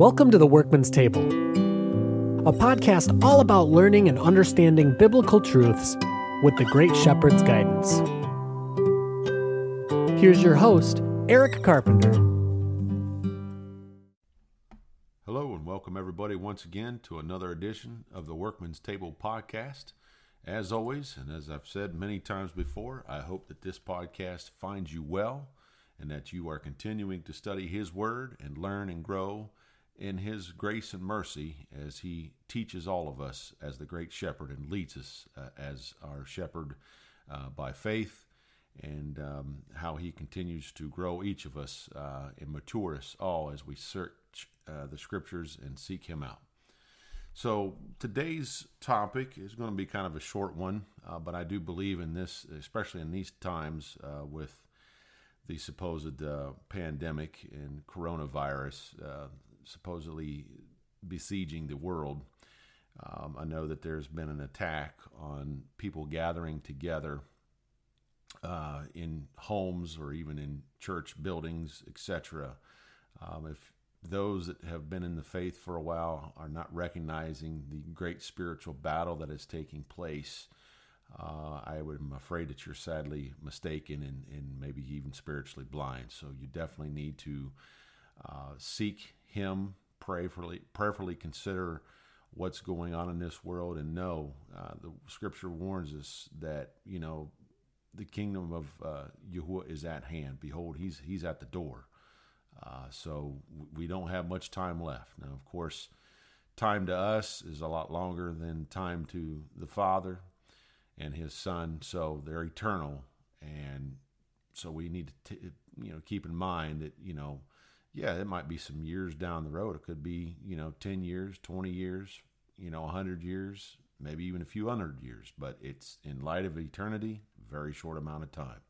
Welcome to the Workman's Table, a podcast all about learning and understanding biblical truths with the Great Shepherd's guidance. Here's your host, Eric Carpenter. Hello, and welcome everybody once again to another edition of the Workman's Table podcast. As always, and as I've said many times before, I hope that this podcast finds you well and that you are continuing to study His Word and learn and grow in His grace and mercy as He teaches all of us as the Great Shepherd and leads us uh, as our shepherd uh, by faith, and um, how He continues to grow each of us uh, and mature us all as we search uh, the Scriptures and seek Him out. So today's topic is going to be kind of a short one, uh, but I do believe in this, especially in these times uh, with the supposed uh, pandemic and coronavirus uh, supposedly besieging the world. Um, I know that there's been an attack on people gathering together uh, in homes or even in church buildings, etc. Um, if those that have been in the faith for a while are not recognizing the great spiritual battle that is taking place, uh, I am afraid that you're sadly mistaken and, and maybe even spiritually blind. So you definitely need to uh, seek Him, prayerfully, prayerfully consider what's going on in this world, and know uh, the Scripture warns us that you know the kingdom of uh, Yahuwah is at hand. Behold, He's He's at the door. Uh, so we don't have much time left. Now, of course, time to us is a lot longer than time to the Father and His Son. So they're eternal, and so we need to, t- you know, keep in mind that you know, yeah, it might be some years down the road. It could be you know, ten years, twenty years, you know, hundred years, maybe even a few hundred years. But it's in light of eternity, very short amount of time.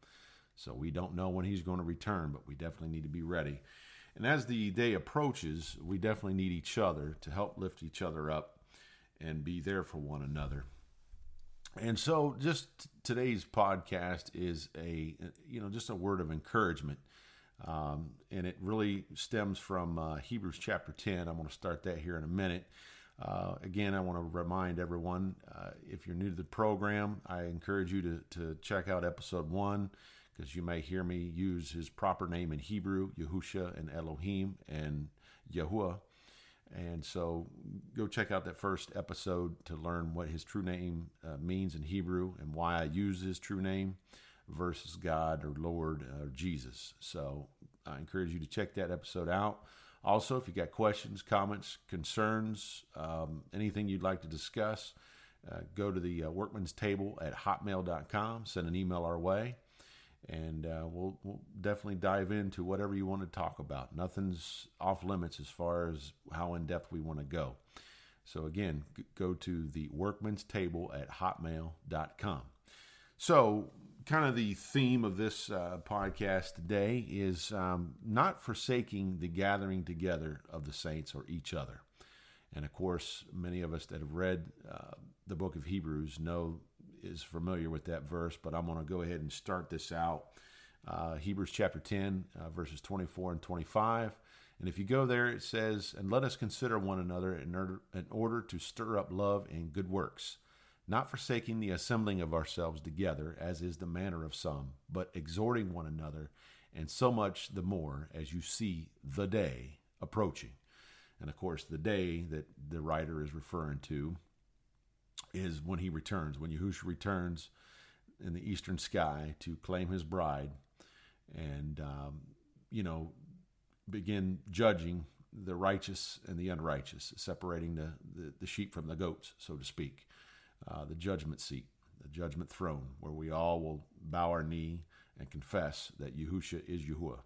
So we don't know when he's going to return, but we definitely need to be ready. And as the day approaches, we definitely need each other to help lift each other up and be there for one another. And so just today's podcast is a you know just a word of encouragement. Um, and it really stems from uh, Hebrews chapter 10. I'm going to start that here in a minute. Uh, again, I want to remind everyone uh, if you're new to the program, I encourage you to, to check out episode one because you may hear me use his proper name in Hebrew, yehusha and Elohim and Yahuwah. And so go check out that first episode to learn what his true name uh, means in Hebrew and why I use his true name versus God or Lord or Jesus. So I encourage you to check that episode out. Also, if you got questions, comments, concerns, um, anything you'd like to discuss, uh, go to the uh, workman's table at hotmail.com, send an email our way and uh, we'll, we'll definitely dive into whatever you want to talk about. Nothing's off limits as far as how in depth we want to go. So again, go to the workman's table at hotmail.com. So, kind of the theme of this uh, podcast today is um, not forsaking the gathering together of the saints or each other. And of course, many of us that have read uh, the book of Hebrews know is familiar with that verse, but I'm going to go ahead and start this out. Uh, Hebrews chapter 10, uh, verses 24 and 25. And if you go there, it says, And let us consider one another in order, in order to stir up love and good works, not forsaking the assembling of ourselves together, as is the manner of some, but exhorting one another, and so much the more as you see the day approaching. And of course, the day that the writer is referring to is when he returns, when Yahushua returns in the eastern sky to claim his bride and, um, you know, begin judging the righteous and the unrighteous, separating the, the, the sheep from the goats, so to speak. Uh, the judgment seat, the judgment throne, where we all will bow our knee and confess that Yahusha is Yahuwah.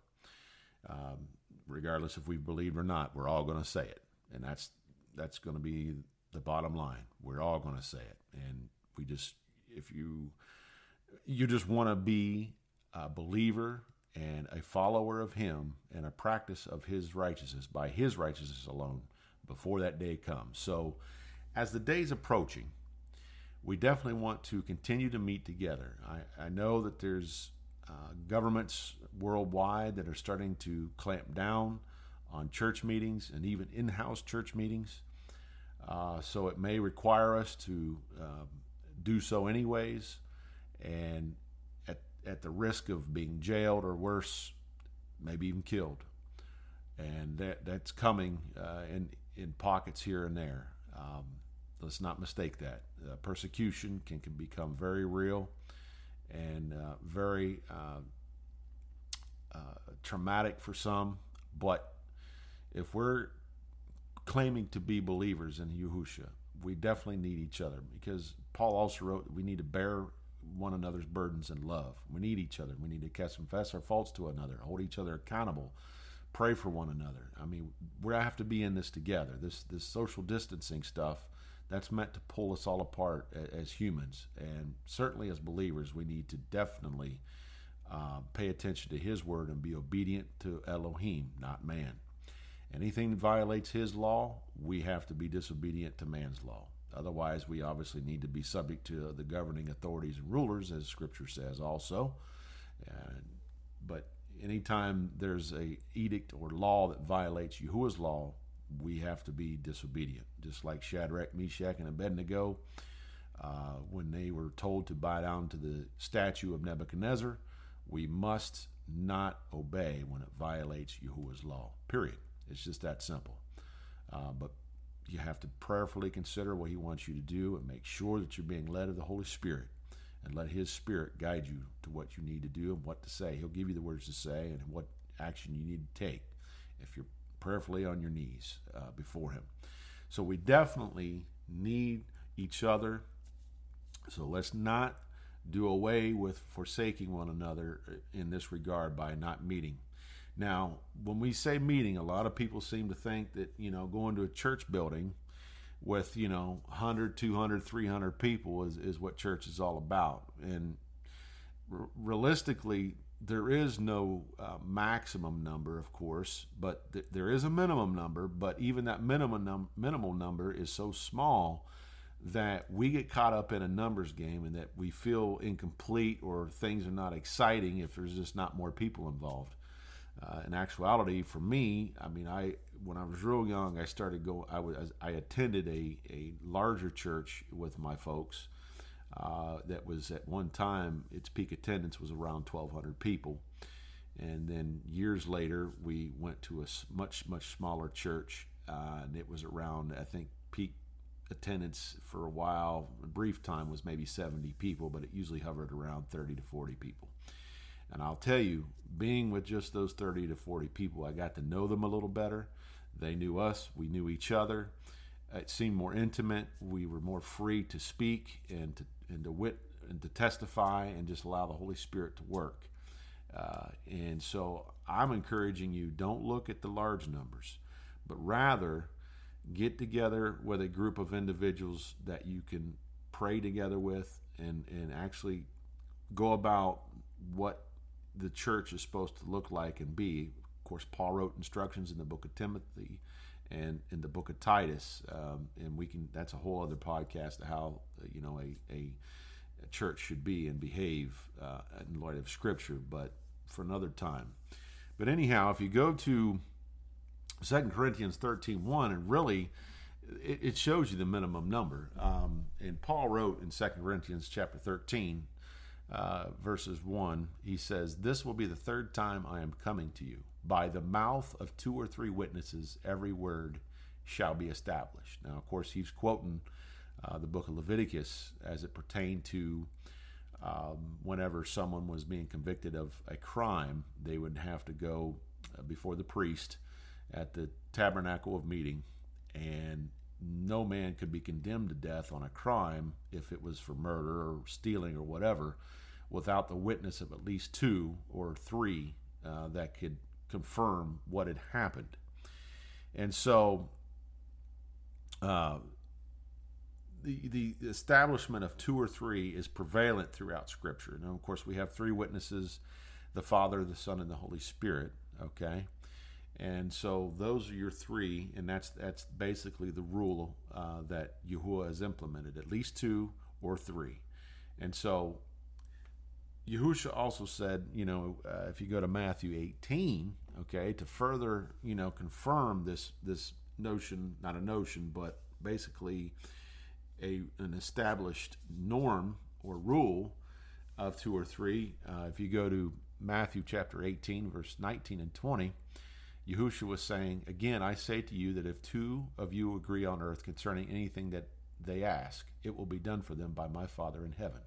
Um, regardless if we believe or not, we're all going to say it. And that's that's going to be the bottom line. We're all going to say it, and we just if you you just want to be a believer and a follower of Him and a practice of His righteousness by His righteousness alone before that day comes. So, as the day's approaching, we definitely want to continue to meet together. I, I know that there's uh, governments worldwide that are starting to clamp down on church meetings and even in house church meetings. Uh, so it may require us to um, do so anyways, and at, at the risk of being jailed or worse, maybe even killed. And that, that's coming uh, in, in pockets here and there. Um, let's not mistake that. Uh, persecution can, can become very real and uh, very uh, uh, traumatic for some. But if we're claiming to be believers in Yahusha, we definitely need each other because Paul also wrote we need to bear one another's burdens in love. We need each other. We need to confess our faults to another, hold each other accountable, pray for one another. I mean, we have to be in this together. This this social distancing stuff that's meant to pull us all apart as humans, and certainly as believers, we need to definitely uh, pay attention to His word and be obedient to Elohim, not man. Anything that violates His law, we have to be disobedient to man's law. Otherwise, we obviously need to be subject to the governing authorities and rulers, as Scripture says also. but anytime there's a edict or law that violates Yahuwah's law, we have to be disobedient. Just like Shadrach, Meshach, and Abednego, uh, when they were told to bow down to the statue of Nebuchadnezzar, we must not obey when it violates Yahuwah's law. Period. It's just that simple. Uh, but you have to prayerfully consider what He wants you to do and make sure that you're being led of the Holy Spirit and let His Spirit guide you to what you need to do and what to say. He'll give you the words to say and what action you need to take if you're prayerfully on your knees uh, before Him. So we definitely need each other. So let's not do away with forsaking one another in this regard by not meeting. Now, when we say meeting, a lot of people seem to think that, you know, going to a church building with, you know, 100, 200, 300 people is, is what church is all about. And r- realistically, there is no uh, maximum number, of course, but th- there is a minimum number. But even that minimum num- minimal number is so small that we get caught up in a numbers game and that we feel incomplete or things are not exciting if there's just not more people involved. Uh, in actuality, for me, I mean, I when I was real young, I started going. I was I attended a a larger church with my folks uh, that was at one time its peak attendance was around 1,200 people, and then years later we went to a much much smaller church, uh, and it was around I think peak attendance for a while, a brief time was maybe 70 people, but it usually hovered around 30 to 40 people. And I'll tell you, being with just those 30 to 40 people, I got to know them a little better. They knew us, we knew each other. It seemed more intimate. We were more free to speak and to and to wit and to testify and just allow the Holy Spirit to work. Uh, and so I'm encouraging you don't look at the large numbers, but rather get together with a group of individuals that you can pray together with and, and actually go about what the church is supposed to look like and be. Of course, Paul wrote instructions in the book of Timothy and in the book of Titus, um, and we can. That's a whole other podcast of how you know a, a, a church should be and behave uh, in light of Scripture, but for another time. But anyhow, if you go to Second Corinthians 13 1, and really it, it, shows you the minimum number. Um, and Paul wrote in Second Corinthians chapter 13, uh, verses 1, he says, This will be the third time I am coming to you. By the mouth of two or three witnesses, every word shall be established. Now, of course, he's quoting uh, the book of Leviticus as it pertained to um, whenever someone was being convicted of a crime, they would have to go uh, before the priest at the tabernacle of meeting, and no man could be condemned to death on a crime if it was for murder or stealing or whatever without the witness of at least two or three uh, that could confirm what had happened. And so uh, the, the establishment of two or three is prevalent throughout Scripture. Now, of course, we have three witnesses the Father, the Son, and the Holy Spirit. Okay? And so those are your three, and that's that's basically the rule uh, that Yahuwah has implemented: at least two or three. And so Yahusha also said, you know, uh, if you go to Matthew 18, okay, to further, you know, confirm this this notion, not a notion, but basically a an established norm or rule of two or three. Uh, if you go to Matthew chapter 18, verse 19 and 20, Yahushua was saying, Again, I say to you that if two of you agree on earth concerning anything that they ask, it will be done for them by my Father in heaven.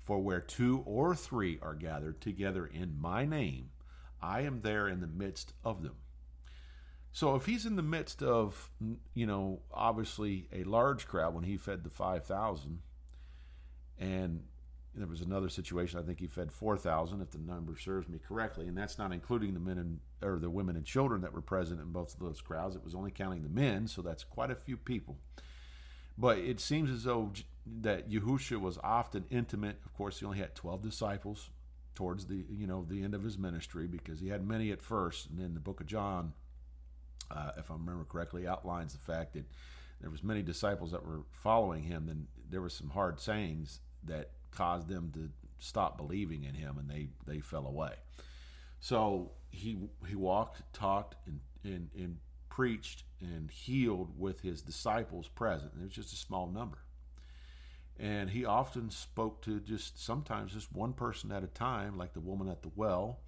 For where two or three are gathered together in my name, I am there in the midst of them. So if he's in the midst of, you know, obviously a large crowd when he fed the 5,000, and there was another situation, I think he fed 4,000, if the number serves me correctly, and that's not including the men and, or the women and children that were present in both of those crowds. It was only counting the men, so that's quite a few people. But it seems as though that Yahusha was often intimate. Of course, he only had 12 disciples towards the, you know, the end of his ministry because he had many at first, and then the book of John uh, if I remember correctly, outlines the fact that there was many disciples that were following him. Then there were some hard sayings that caused them to stop believing in him, and they they fell away. So he he walked, talked, and and, and preached and healed with his disciples present. And it was just a small number. And he often spoke to just sometimes just one person at a time, like the woman at the well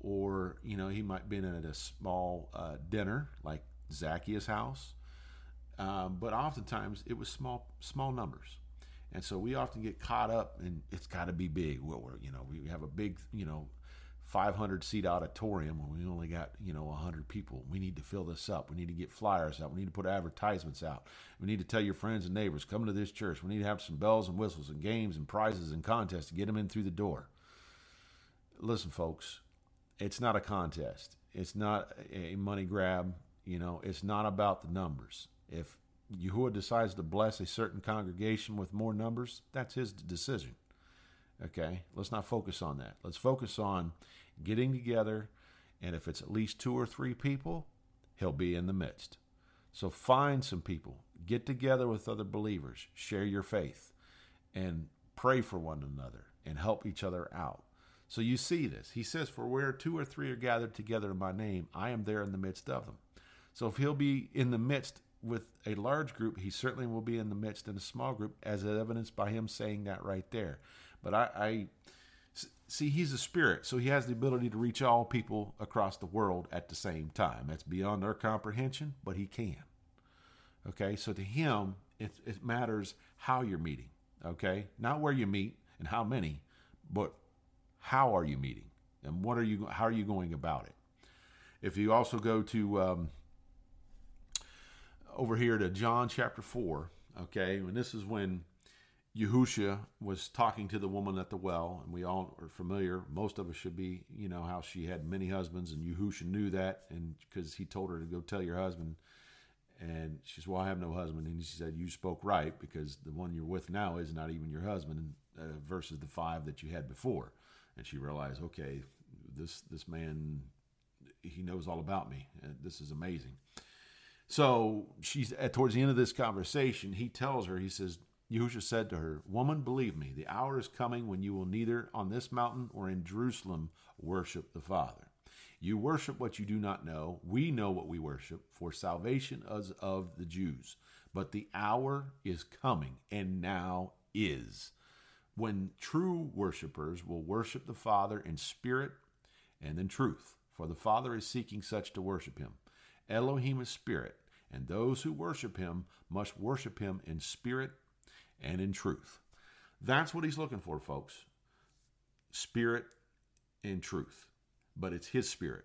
or you know he might be in at a small uh, dinner like Zacchaeus' house, um, but oftentimes it was small small numbers, and so we often get caught up and it's got to be big. Well, we're you know we have a big you know 500 seat auditorium when we only got you know 100 people. We need to fill this up. We need to get flyers out. We need to put advertisements out. We need to tell your friends and neighbors come to this church. We need to have some bells and whistles and games and prizes and contests to get them in through the door. Listen, folks it's not a contest. It's not a money grab. You know, it's not about the numbers. If Yahuwah decides to bless a certain congregation with more numbers, that's his decision. Okay, let's not focus on that. Let's focus on getting together, and if it's at least two or three people, he'll be in the midst. So find some people, get together with other believers, share your faith, and pray for one another and help each other out. So you see this. He says, For where two or three are gathered together in my name, I am there in the midst of them. So if he'll be in the midst with a large group, he certainly will be in the midst in a small group, as evidenced by him saying that right there. But I, I see he's a spirit, so he has the ability to reach all people across the world at the same time. That's beyond our comprehension, but he can. Okay, so to him, it, it matters how you're meeting. Okay, not where you meet and how many, but how are you meeting and what are you how are you going about it if you also go to um, over here to john chapter 4 okay and this is when Yahusha was talking to the woman at the well, and we all are familiar. Most of us should be, you know, how she had many husbands, and Yahusha knew that, and because he told her to go tell your husband, and she said, "Well, I have no husband," and he said, "You spoke right because the one you're with now is not even your husband, uh, versus the five that you had before." and she realized, okay, this this man, he knows all about me. This is amazing. So she's at towards the end of this conversation, he tells her, he says, Yahushua said to her, Woman, believe me, the hour is coming when you will neither on this mountain or in Jerusalem worship the Father. You worship what you do not know. We know what we worship, for salvation is of the Jews. But the hour is coming, and now is, when true worshipers will worship the Father in spirit and in truth, for the Father is seeking such to worship him. Elohim is spirit, and those who worship him must worship him in spirit and in truth. That's what he's looking for, folks. Spirit and truth. But it's his spirit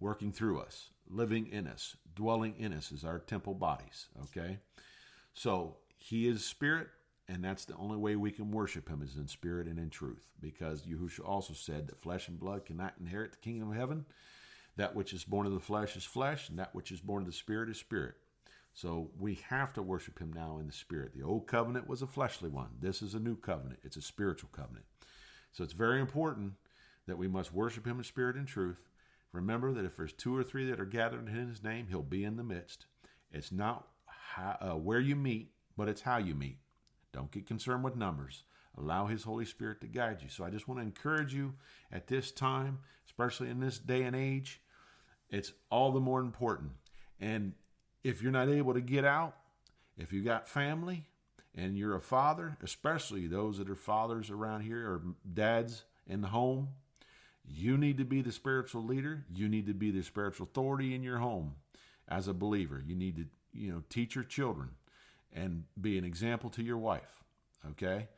working through us, living in us, dwelling in us as our temple bodies, okay? So he is spirit, and that's the only way we can worship him is in spirit and in truth. Because Yahushua also said that flesh and blood cannot inherit the kingdom of heaven. That which is born of the flesh is flesh, and that which is born of the spirit is spirit. So we have to worship him now in the spirit. The old covenant was a fleshly one. This is a new covenant. It's a spiritual covenant. So it's very important that we must worship him in spirit and truth. Remember that if there's two or three that are gathered in his name, he'll be in the midst. It's not how, uh, where you meet, but it's how you meet. Don't get concerned with numbers. Allow His Holy Spirit to guide you. So I just want to encourage you at this time, especially in this day and age, it's all the more important. And if you're not able to get out, if you got family and you're a father, especially those that are fathers around here or dads in the home, you need to be the spiritual leader. You need to be the spiritual authority in your home as a believer. You need to, you know, teach your children and be an example to your wife. Okay?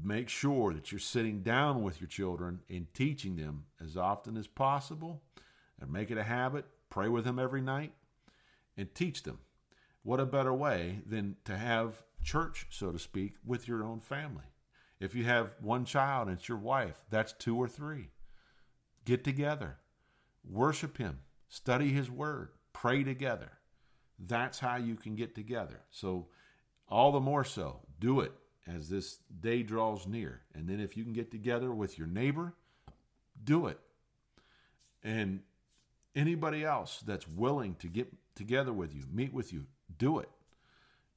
Make sure that you're sitting down with your children and teaching them as often as possible and make it a habit. Pray with them every night and teach them. What a better way than to have church, so to speak, with your own family. If you have one child and it's your wife, that's two or three. Get together, worship Him, study His Word, pray together. That's how you can get together. So, all the more so, do it as this day draws near. And then, if you can get together with your neighbor, do it. And anybody else that's willing to get together with you, meet with you, do it.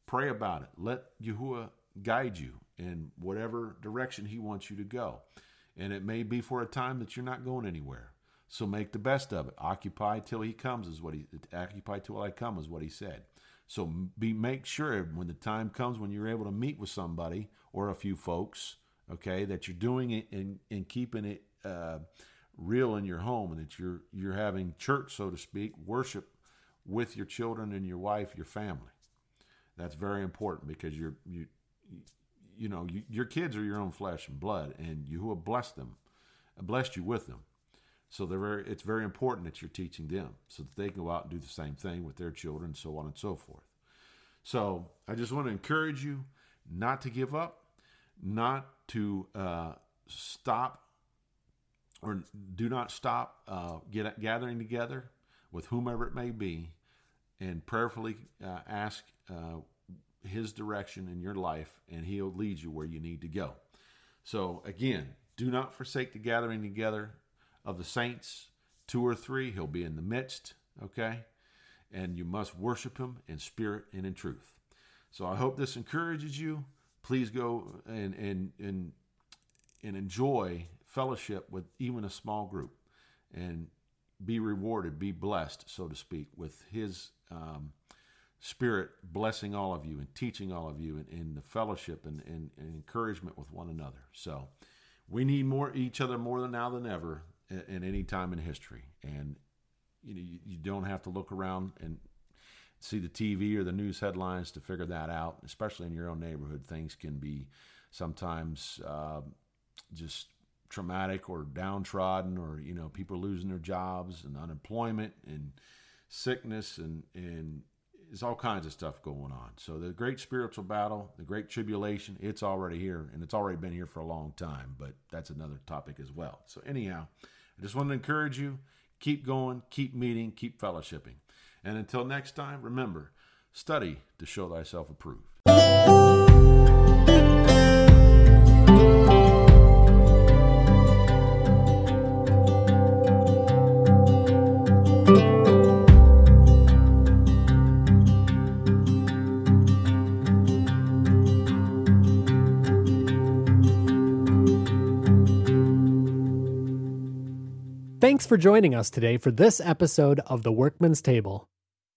Pray about it. Let Yahuwah guide you in whatever direction He wants you to go. And it may be for a time that you're not going anywhere. So make the best of it. Occupy till He comes is what He occupy till I come is what He said. So be make sure when the time comes when you're able to meet with somebody or a few folks, okay, that you're doing it and, and keeping it uh, real in your home, and that you're you're having church, so to speak, worship with your children and your wife, your family. That's very important because you're you you know, you, your kids are your own flesh and blood, and you have blessed them, blessed you with them. So they're very, it's very important that you're teaching them so that they can go out and do the same thing with their children, so on and so forth. So I just want to encourage you not to give up, not to uh, stop, or do not stop uh, get, gathering together with whomever it may be, and prayerfully uh, ask uh, his direction in your life, and He'll lead you where you need to go. So, again, do not forsake the gathering together of the saints. Two or three, He'll be in the midst, okay? And you must worship Him in spirit and in truth. So, I hope this encourages you. Please go and, and, and, and enjoy fellowship with even a small group and be rewarded, be blessed, so to speak, with His. Um, Spirit blessing all of you and teaching all of you in, in the fellowship and, and, and, encouragement with one another. So we need more each other more than now than ever in, any time in history. And you know you, you, don't have to look around and see the TV or the news headlines to figure that out. Especially in your own neighborhood, things can be sometimes uh, just traumatic or downtrodden, or you know people losing their jobs and unemployment and sickness and and there's all kinds of stuff going on. So the great spiritual battle, the great tribulation, it's already here and it's already been here for a long time, but that's another topic as well. So anyhow, I just want to encourage you, keep going, keep meeting, keep fellowshipping. And until next time, remember, study to show thyself approved. Thanks for joining us today for this episode of The Workman's Table.